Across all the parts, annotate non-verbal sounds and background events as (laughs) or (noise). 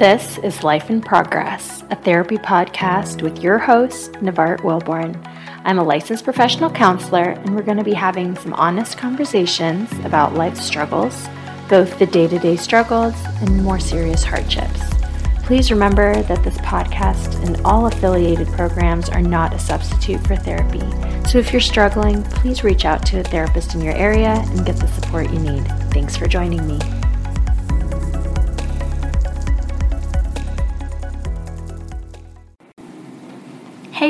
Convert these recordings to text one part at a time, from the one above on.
This is Life in Progress, a therapy podcast with your host, Nevart Willborn. I'm a licensed professional counselor, and we're going to be having some honest conversations about life struggles, both the day to day struggles and more serious hardships. Please remember that this podcast and all affiliated programs are not a substitute for therapy. So if you're struggling, please reach out to a therapist in your area and get the support you need. Thanks for joining me.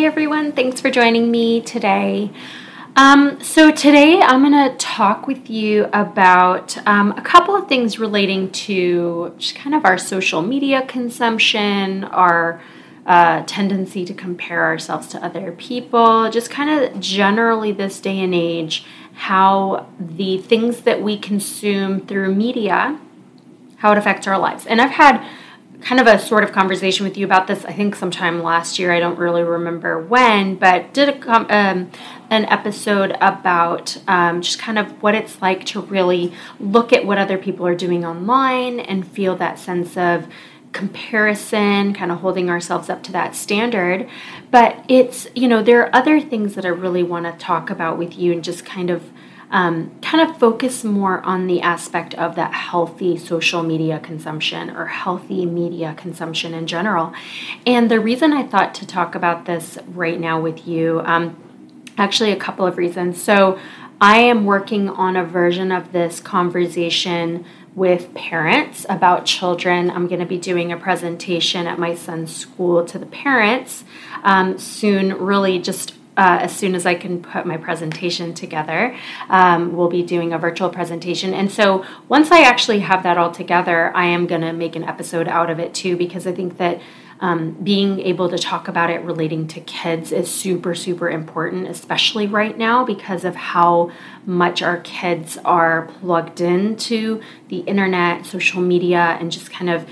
Hey everyone, thanks for joining me today. Um, so, today I'm going to talk with you about um, a couple of things relating to just kind of our social media consumption, our uh, tendency to compare ourselves to other people, just kind of generally this day and age, how the things that we consume through media, how it affects our lives. And I've had kind of a sort of conversation with you about this. I think sometime last year. I don't really remember when, but did a um, an episode about um, just kind of what it's like to really look at what other people are doing online and feel that sense of comparison, kind of holding ourselves up to that standard. But it's you know there are other things that I really want to talk about with you and just kind of um, kind of focus more on the aspect of that healthy social media consumption or healthy media consumption in general. And the reason I thought to talk about this right now with you, um, actually, a couple of reasons. So, I am working on a version of this conversation with parents about children. I'm going to be doing a presentation at my son's school to the parents um, soon, really just uh, as soon as I can put my presentation together. Um, we'll be doing a virtual presentation. And so once I actually have that all together, I am going to make an episode out of it too, because I think that. Um, being able to talk about it relating to kids is super, super important, especially right now because of how much our kids are plugged into the internet, social media, and just kind of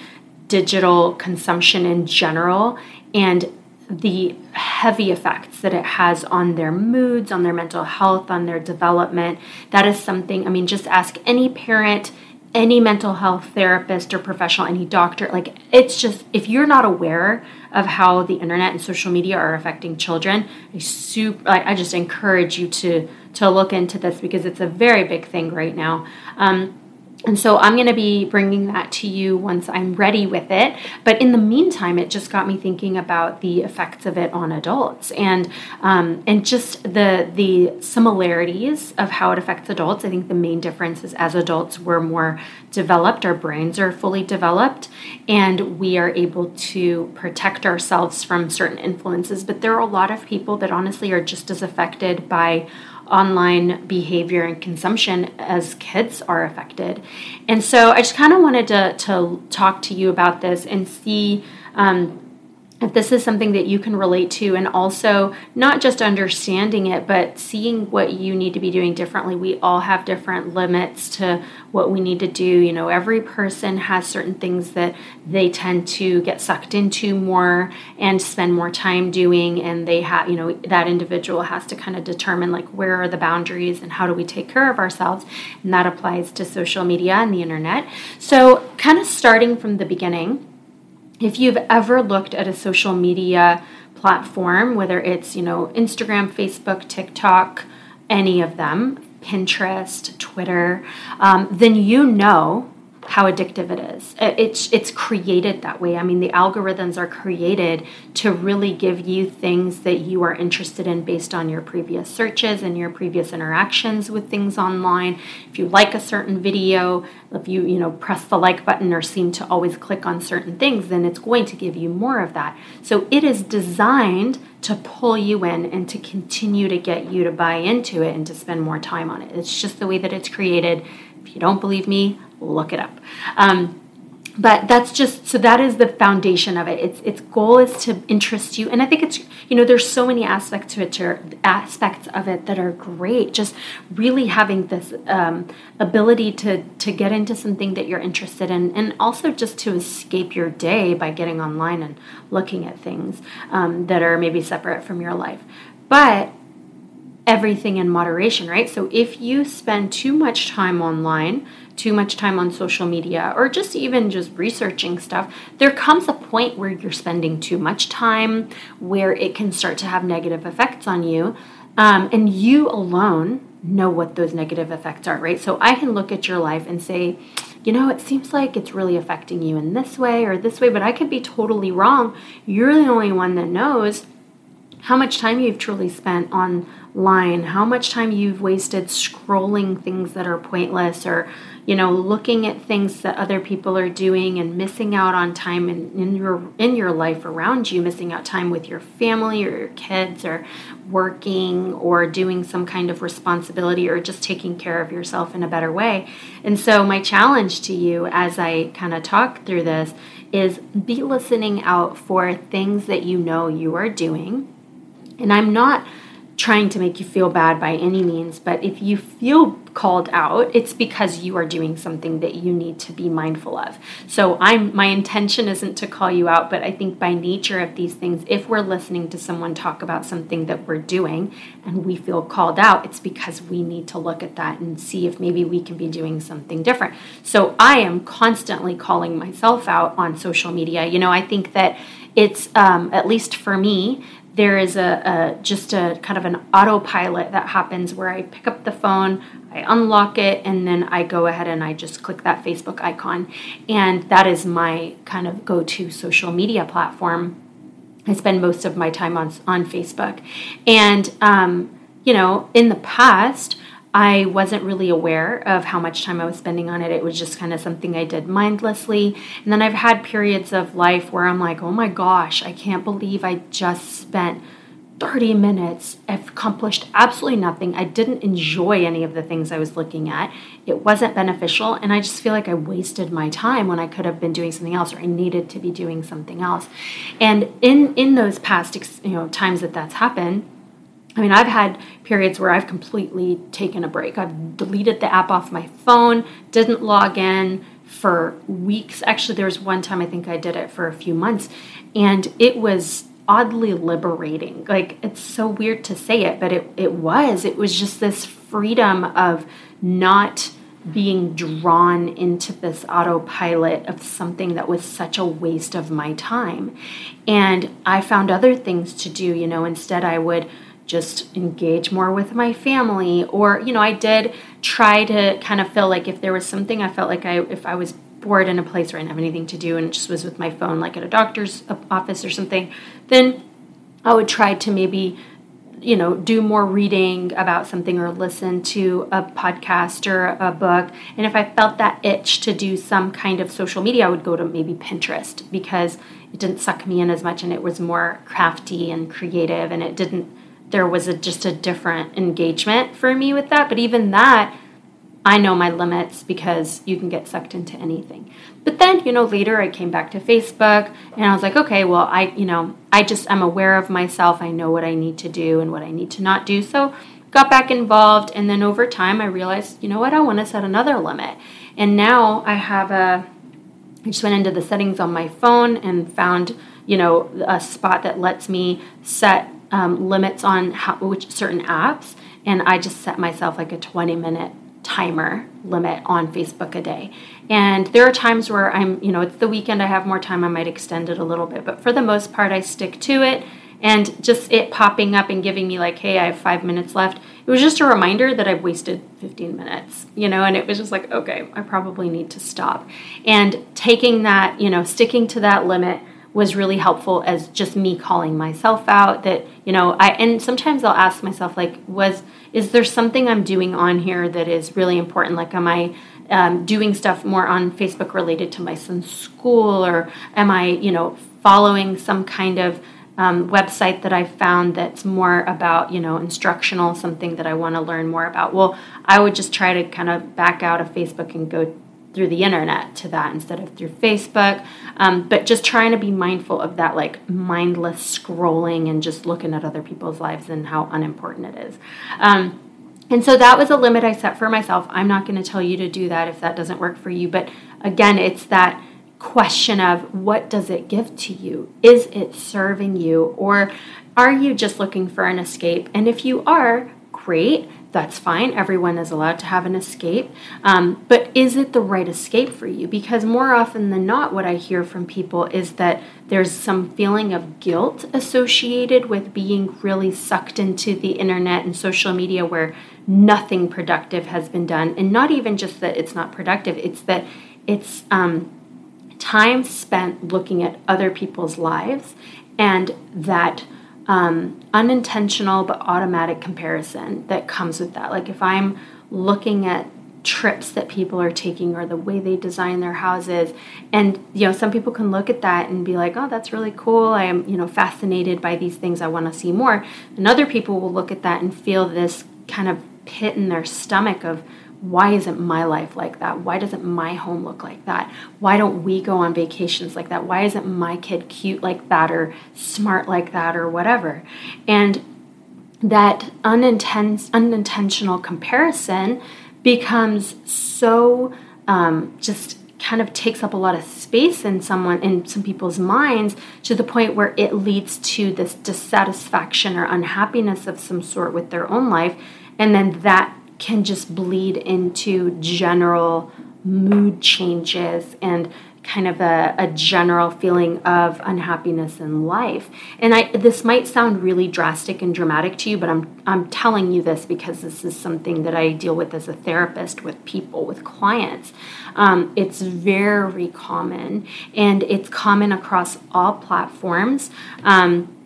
digital consumption in general. And the heavy effects that it has on their moods, on their mental health, on their development. That is something, I mean, just ask any parent, any mental health therapist or professional, any doctor. Like, it's just, if you're not aware of how the internet and social media are affecting children, I, super, I, just encourage you to, to look into this because it's a very big thing right now. Um, and so I'm going to be bringing that to you once I'm ready with it. But in the meantime, it just got me thinking about the effects of it on adults and um, and just the the similarities of how it affects adults. I think the main difference is as adults we're more developed, our brains are fully developed, and we are able to protect ourselves from certain influences. But there are a lot of people that honestly are just as affected by online behavior and consumption as kids are affected. And so I just kind of wanted to, to talk to you about this and see um, if this is something that you can relate to and also not just understanding it but seeing what you need to be doing differently. We all have different limits to what we need to do. You know every person has certain things that they tend to get sucked into more and spend more time doing and they have you know that individual has to kind of determine like where are the boundaries and how do we take care of ourselves? And that applies to social media and the internet. So kind of starting from the beginning if you've ever looked at a social media platform, whether it's, you know, Instagram, Facebook, TikTok, any of them, Pinterest, Twitter, um, then you know how addictive it is. Uh, it's it's created that way. I mean, the algorithms are created to really give you things that you are interested in based on your previous searches and your previous interactions with things online. If you like a certain video, if you, you know, press the like button or seem to always click on certain things, then it's going to give you more of that. So it is designed to pull you in and to continue to get you to buy into it and to spend more time on it. It's just the way that it's created. You don't believe me, look it up. Um, but that's just so that is the foundation of it. Its its goal is to interest you, and I think it's you know there's so many aspects to it, or aspects of it that are great. Just really having this um, ability to to get into something that you're interested in, and also just to escape your day by getting online and looking at things um, that are maybe separate from your life. But everything in moderation, right? So if you spend too much time online too much time on social media or just even just researching stuff, there comes a point where you're spending too much time, where it can start to have negative effects on you. Um, and you alone know what those negative effects are, right? So I can look at your life and say, you know, it seems like it's really affecting you in this way or this way, but I could be totally wrong. You're the only one that knows how much time you've truly spent online, how much time you've wasted scrolling things that are pointless or you know looking at things that other people are doing and missing out on time in, in your in your life around you missing out time with your family or your kids or working or doing some kind of responsibility or just taking care of yourself in a better way. And so my challenge to you as i kind of talk through this is be listening out for things that you know you are doing. And i'm not trying to make you feel bad by any means, but if you feel called out, it's because you are doing something that you need to be mindful of. So I'm my intention isn't to call you out, but I think by nature of these things, if we're listening to someone talk about something that we're doing and we feel called out, it's because we need to look at that and see if maybe we can be doing something different. So I am constantly calling myself out on social media. You know, I think that it's um, at least for me there is a, a, just a kind of an autopilot that happens where I pick up the phone, I unlock it, and then I go ahead and I just click that Facebook icon. And that is my kind of go to social media platform. I spend most of my time on, on Facebook. And, um, you know, in the past, I wasn't really aware of how much time I was spending on it. It was just kind of something I did mindlessly. And then I've had periods of life where I'm like, oh my gosh, I can't believe I just spent 30 minutes. I've accomplished absolutely nothing. I didn't enjoy any of the things I was looking at. It wasn't beneficial. And I just feel like I wasted my time when I could have been doing something else or I needed to be doing something else. And in, in those past you know, times that that's happened, I mean, I've had periods where I've completely taken a break. I've deleted the app off my phone, didn't log in for weeks. Actually, there was one time I think I did it for a few months, and it was oddly liberating. Like, it's so weird to say it, but it, it was. It was just this freedom of not being drawn into this autopilot of something that was such a waste of my time. And I found other things to do, you know, instead I would just engage more with my family or you know i did try to kind of feel like if there was something i felt like i if i was bored in a place where i didn't have anything to do and it just was with my phone like at a doctor's office or something then i would try to maybe you know do more reading about something or listen to a podcast or a book. And if i felt that itch to do some kind of social media i would go to maybe pinterest because it didn't suck me in as much and it was more crafty and creative and it didn't there was a, just a different engagement for me with that. But even that, I know my limits because you can get sucked into anything. But then, you know, later I came back to Facebook and I was like, okay, well, I, you know, I just, I'm aware of myself. I know what I need to do and what I need to not do. So got back involved. And then over time, I realized, you know what, I want to set another limit. And now I have a, I just went into the settings on my phone and found, you know, a spot that lets me set um, limits on how, which certain apps, and I just set myself like a 20 minute timer limit on Facebook a day. And there are times where I'm, you know, it's the weekend, I have more time, I might extend it a little bit, but for the most part, I stick to it. And just it popping up and giving me, like, hey, I have five minutes left, it was just a reminder that I've wasted 15 minutes, you know, and it was just like, okay, I probably need to stop. And taking that, you know, sticking to that limit was really helpful as just me calling myself out that you know i and sometimes i'll ask myself like was is there something i'm doing on here that is really important? Like am i um, doing stuff more on facebook related to my son's school or am i you know following some kind of um, website that i found that's more about you know instructional something that i want to learn more about? Well i would just try to kind of back out of facebook and go through the internet to that instead of through Facebook. Um, but just trying to be mindful of that, like mindless scrolling and just looking at other people's lives and how unimportant it is. Um, and so that was a limit I set for myself. I'm not going to tell you to do that if that doesn't work for you. But again, it's that question of what does it give to you? Is it serving you? Or are you just looking for an escape? And if you are, great that's fine. Everyone is allowed to have an escape. Um, but is it the right escape for you? Because more often than not, what I hear from people is that there's some feeling of guilt associated with being really sucked into the internet and social media where nothing productive has been done. And not even just that it's not productive, it's that it's um, time spent looking at other people's lives and that um, unintentional but automatic comparison that comes with that. Like if I'm looking at trips that people are taking or the way they design their houses and you know some people can look at that and be like oh that's really cool. I am you know fascinated by these things. I want to see more. And other people will look at that and feel this kind of pit in their stomach of why isn't my life like that? Why doesn't my home look like that? Why don't we go on vacations like that? Why isn't my kid cute like that or smart like that or whatever? And that uninten- unintentional comparison becomes so um, just kind of takes up a lot of space in someone in some people's minds to the point where it leads to this dissatisfaction or unhappiness of some sort with their own life and then that can just bleed into general mood changes and kind of a, a, general feeling of unhappiness in life. And I this might sound really drastic and dramatic to you, but I'm I'm telling you this because this is something that I deal with as a therapist with people, with clients. Um, it's very common, and it's common across all platforms. Um,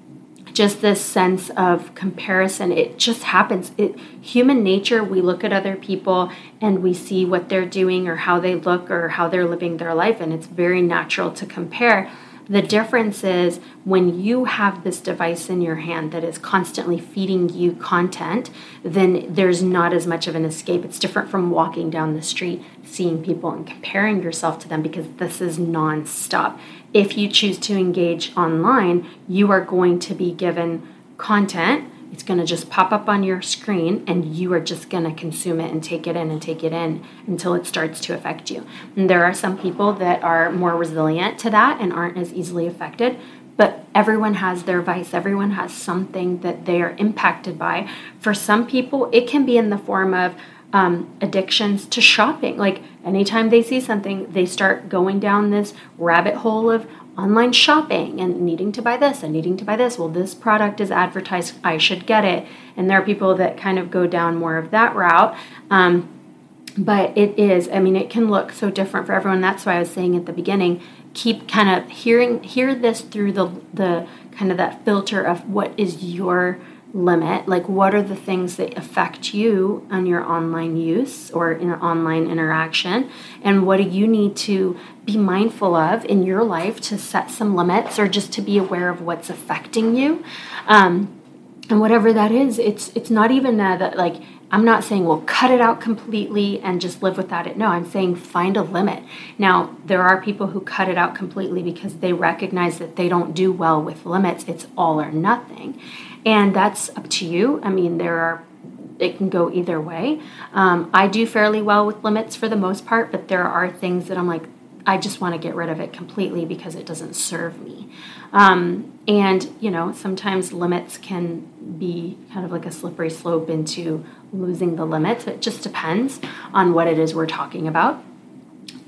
just this sense of comparison it just happens it human nature we look at other people and we see what they're doing or how they look or how they're living their life and it's very natural to compare the difference is when you have this device in your hand that is constantly feeding you content, then there's not as much of an escape. It's different from walking down the street, seeing people, and comparing yourself to them because this is nonstop. If you choose to engage online, you are going to be given content it's going to just pop up on your screen and you are just going to consume it and take it in and take it in until it starts to affect you. And there are some people that are more resilient to that and aren't as easily affected, but everyone has their vice. Everyone has something that they are impacted by. For some people, it can be in the form of um, addictions to shopping. Like anytime they see something, they start going down this rabbit hole of online shopping and needing to buy this and needing to buy this. Well, this product is advertised, I should get it. And there are people that kind of go down more of that route. Um, but it is, I mean, it can look so different for everyone. That's why I was saying at the beginning, keep kind of hearing, hear this through the, the kind of that filter of what is your limit like what are the things that affect you on your online use or in online interaction? And what do you need to be mindful of in your life to set some limits or just to be aware of what's affecting you? Um, and whatever that is it's it's not even that like i'm not saying well cut it out completely and just live without it no i'm saying find a limit now there are people who cut it out completely because they recognize that they don't do well with limits it's all or nothing and that's up to you. I mean, there are it can go either way. Um, I do fairly well with limits for the most part, but there are things that I'm like, I just want to get rid of it completely because it doesn't serve me. Um, and, you know, sometimes limits can be kind of like a slippery slope into losing the limits. It just depends on what it is we're talking about.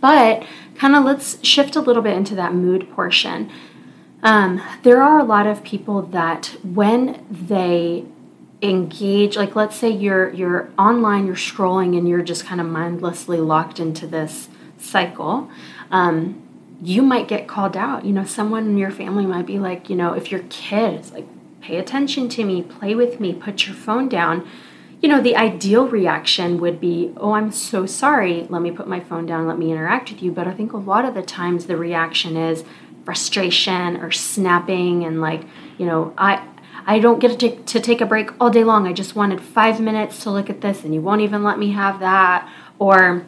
But kind of let's shift a little bit into that mood portion. Um, there are a lot of people that when they engage like let's say you're you're online you're scrolling and you're just kind of mindlessly locked into this cycle um, you might get called out. You know someone in your family might be like you know if your kid is like pay attention to me play with me put your phone down you know the ideal reaction would be oh i'm so sorry. Let me put my phone down let me interact with you. But i think a lot of the times the reaction is frustration or snapping and like you know i i don't get to take, to take a break all day long. I just wanted five minutes to look at this and you won't even let me have that. Or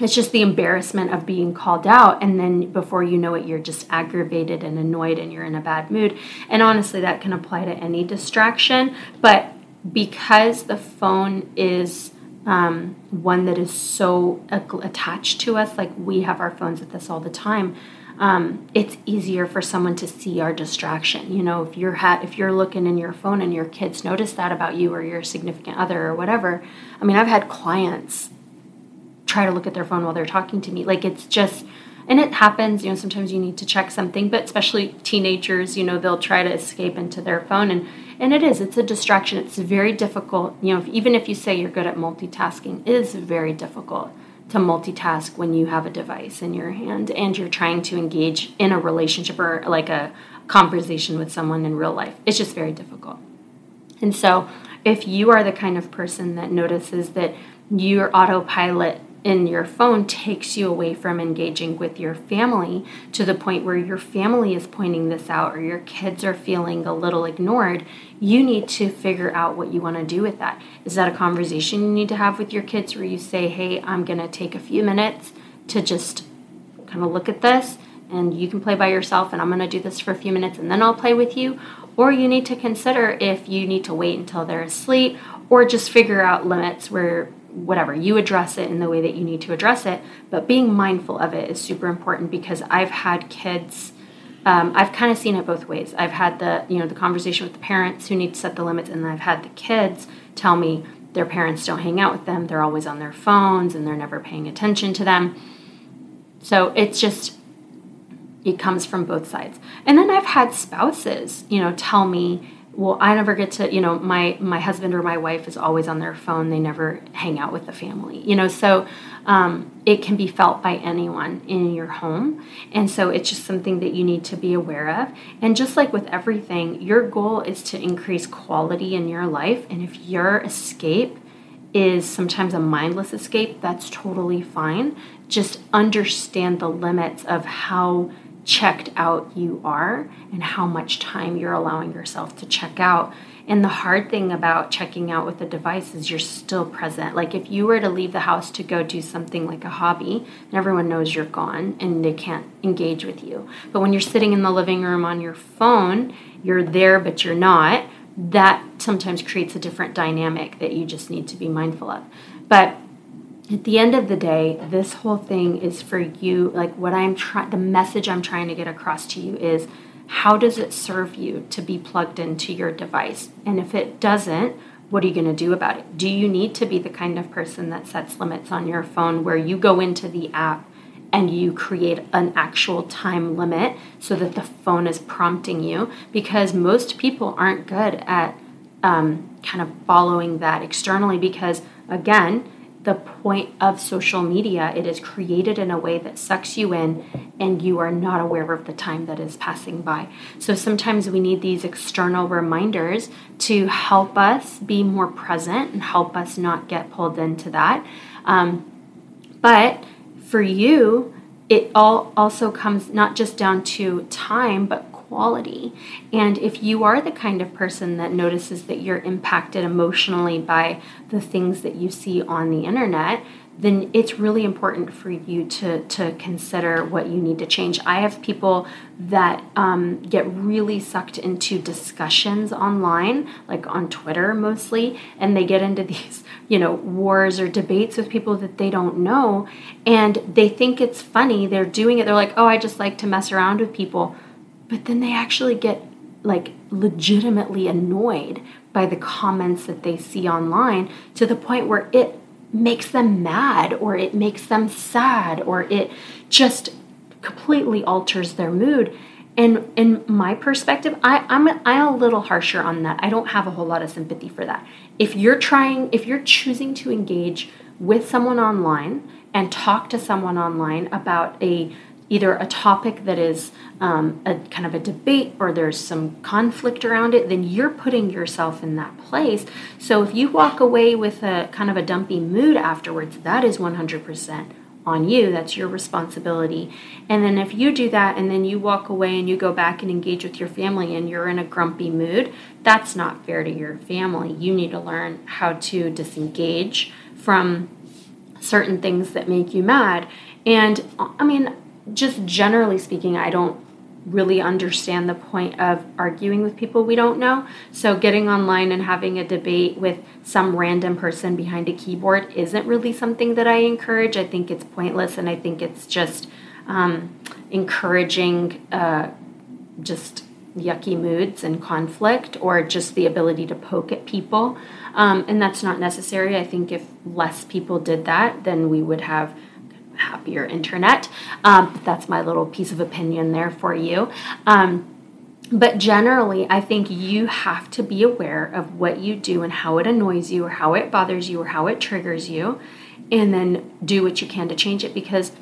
it's just the embarrassment of being called out and then before you know it you're just aggravated and annoyed and you're in a bad mood and honestly that can apply to any distraction but because the phone is um, one that is so attached to us like we have our phones with us all the time um, it's easier for someone to see our distraction. You know, if you're ha- if you're looking in your phone and your kids notice that about you or your significant other or whatever. I mean, I've had clients try to look at their phone while they're talking to me. Like it's just and it happens you know sometimes you need to check something but especially teenagers you know they'll try to escape into their phone and and it is it's a distraction. It's very difficult you know if, even if you say you're good at multitasking it is very difficult to multitask when you have a device in your hand and you're trying to engage in a relationship or like a conversation with someone in real life. It's just very difficult. And so if you are the kind of person that notices that your autopilot in your phone takes you away from engaging with your family to the point where your family is pointing this out or your kids are feeling a little ignored, you need to figure out what you want to do with that. Is that a conversation you need to have with your kids where you say, hey, I'm going to take a few minutes to just kind of look at this and you can play by yourself and I'm going to do this for a few minutes and then I'll play with you? Or you need to consider if you need to wait until they're asleep or just figure out limits where whatever you address it in the way that you need to address it but being mindful of it is super important because i've had kids um, i've kind of seen it both ways. I've had the you know the conversation with the parents who need to set the limits and i've had the kids tell me their parents don't hang out with them they're always on their phones and they're never paying attention to them. So it's just it comes from both sides. And then i've had spouses you know tell me well i never get to you know my my husband or my wife is always on their phone. They never hang out with the family you know so um, it can be felt by anyone in your home. And so it's just something that you need to be aware of. And just like with everything your goal is to increase quality in your life. And if your escape is sometimes a mindless escape that's totally fine. Just understand the limits of how checked out you are and how much time you're allowing yourself to check out. And the hard thing about checking out with a device is you're still present. Like if you were to leave the house to go do something like a hobby, and everyone knows you're gone and they can't engage with you. But when you're sitting in the living room on your phone, you're there but you're not. That sometimes creates a different dynamic that you just need to be mindful of. But at the end of the day, this whole thing is for you. Like what I'm trying, the message I'm trying to get across to you is how does it serve you to be plugged into your device? And if it doesn't, what are you going to do about it? Do you need to be the kind of person that sets limits on your phone where you go into the app and you create an actual time limit so that the phone is prompting you? Because most people aren't good at um, kind of following that externally because, again, the point of social media. It is created in a way that sucks you in and you are not aware of the time that is passing by. So sometimes we need these external reminders to help us be more present and help us not get pulled into that. Um, but for you, it all also comes not just down to time, but quality. And if you are the kind of person that notices that you're impacted emotionally by the things that you see on the internet, then it's really important for you to, to consider what you need to change. I have people that um, get really sucked into discussions online, like on Twitter mostly, and they get into (laughs) these, you know, wars or debates with people that they don't know, and they think it's funny. They're doing it. They're like, oh, I just like to mess around with people but then they actually get like legitimately annoyed by the comments that they see online to the point where it makes them mad or it makes them sad or it just completely alters their mood. And in my perspective I, I'm, I'm a little harsher on that. I don't have a whole lot of sympathy for that. If you're trying if you're choosing to engage with someone online and talk to someone online about a either a topic that is um, a kind of a debate or there's some conflict around it, then you're putting yourself in that place. So if you walk away with a kind of a dumpy mood afterwards, that is 100% on you. That's your responsibility. And then if you do that and then you walk away and you go back and engage with your family and you're in a grumpy mood, that's not fair to your family. You need to learn how to disengage from certain things that make you mad. And I mean, just generally speaking, I don't really understand the point of arguing with people we don't know. So, getting online and having a debate with some random person behind a keyboard isn't really something that I encourage. I think it's pointless and I think it's just um, encouraging uh, just yucky moods and conflict or just the ability to poke at people. Um, and that's not necessary. I think if less people did that, then we would have happier internet. Um, that's my little piece of opinion there for you. Um, but generally, I think you have to be aware of what you do and how it annoys you or how it bothers you or how it triggers you, and then do what you can to change it because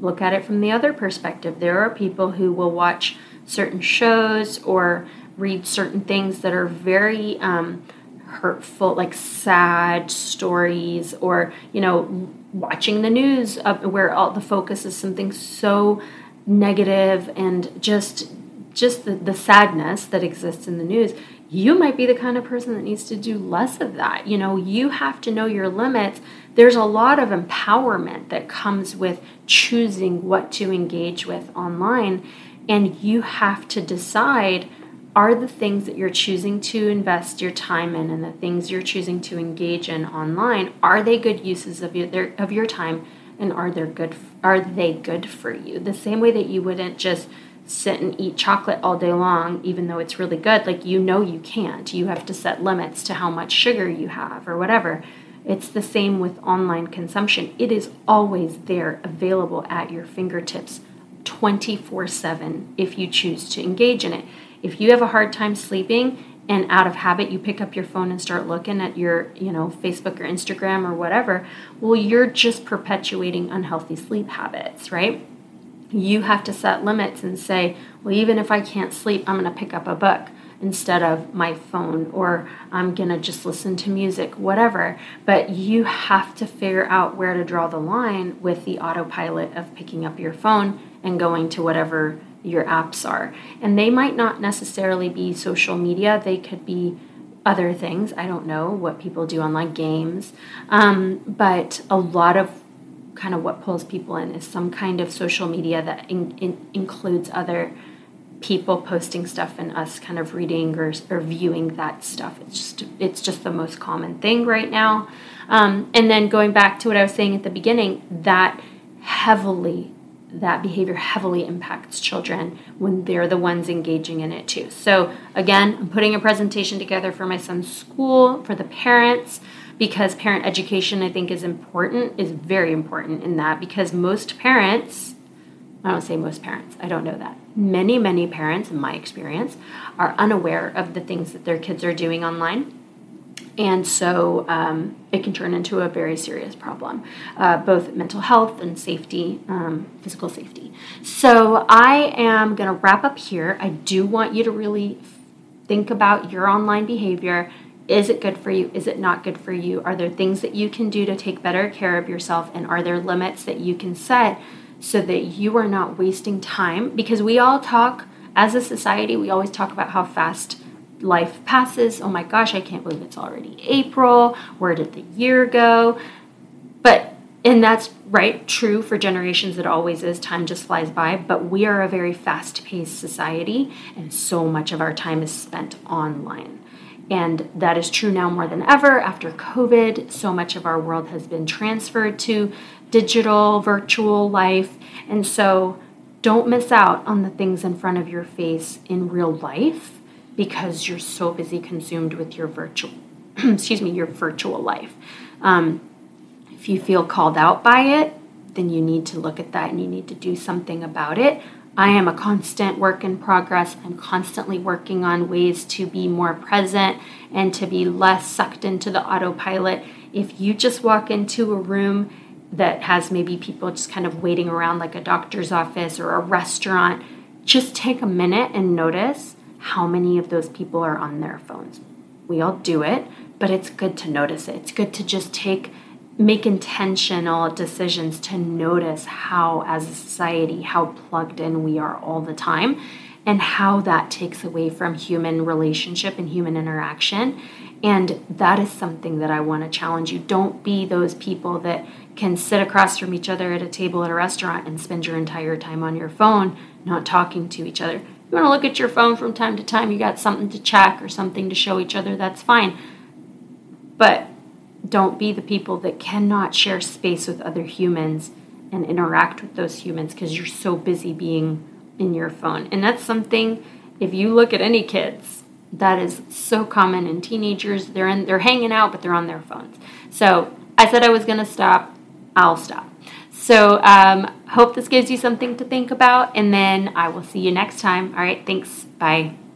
look at it from the other perspective. There are people who will watch certain shows or read certain things that are very um, hurtful, like sad stories, or you know, watching the news of where all the focus is something so negative and just just the, the sadness that exists in the news you might be the kind of person that needs to do less of that. You know, you have to know your limits. There's a lot of empowerment that comes with choosing what to engage with online. And you have to decide are the things that you're choosing to invest your time in and the things you're choosing to engage in online are they good uses of your of your time? And are they good are they good for you? The same way that you wouldn't just sit and eat chocolate all day long even though it's really good like you know you can't. You have to set limits to how much sugar you have or whatever. It's the same with online consumption. It is always there available at your fingertips 24 7 if you choose to engage in it. If you have a hard time sleeping and out of habit you pick up your phone and start looking at your, you know, Facebook or Instagram or whatever, well, you're just perpetuating unhealthy sleep habits, right? You have to set limits and say, well, even if I can't sleep, I'm going to pick up a book instead of my phone or I'm going to just listen to music, whatever. But you have to figure out where to draw the line with the autopilot of picking up your phone and going to whatever your apps are. And they might not necessarily be social media, they could be other things. I don't know what people do online, games. Um, but a lot of kind of what pulls people in is some kind of social media that in, in, includes other people posting stuff and us kind of reading or, or viewing that stuff. It's just it's just the most common thing right now. Um, and then going back to what I was saying at the beginning, that heavily that behavior heavily impacts children when they're the ones engaging in it too. So, again, I'm putting a presentation together for my son's school for the parents because parent education I think is important, is very important in that because most parents, I don't say most parents, I don't know that. Many, many parents, in my experience, are unaware of the things that their kids are doing online and so um, it can turn into a very serious problem, uh, both mental health and safety, um, physical safety. So I am going to wrap up here. I do want you to really think about your online behavior. Is it good for you? Is it not good for you? Are there things that you can do to take better care of yourself? And are there limits that you can set so that you are not wasting time? Because we all talk, as a society, we always talk about how fast life passes. Oh my gosh, I can't believe it's already April. Where did the year go? But, and that's right, true for generations, it always is. Time just flies by. But we are a very fast paced society, and so much of our time is spent online. And that is true now more than ever. After COVID, so much of our world has been transferred to digital, virtual life. And so don't miss out on the things in front of your face in real life because you're so busy consumed with your virtual (clears throat) excuse me your virtual life. Um, if you feel called out by it then you need to look at that and you need to do something about it. I am a constant work in progress. I'm constantly working on ways to be more present and to be less sucked into the autopilot. If you just walk into a room that has maybe people just kind of waiting around like a doctor's office or a restaurant just take a minute and notice how many of those people are on their phones. We all do it, but it's good to notice it. It's good to just take make intentional decisions to notice how as a society how plugged in we are all the time and how that takes away from human relationship and human interaction and that is something that I want to challenge you. Don't be those people that can sit across from each other at a table at a restaurant and spend your entire time on your phone, not talking to each other. You want to look at your phone from time to time, you got something to check or something to show each other, that's fine. But don't be the people that cannot share space with other humans and interact with those humans because you're so busy being in your phone. And that's something if you look at any kids, that is so common in teenagers. They're in they're hanging out but they're on their phones. So, I said I was going to stop. I'll stop. So, um, hope this gives you something to think about, and then I will see you next time. All right, thanks. Bye.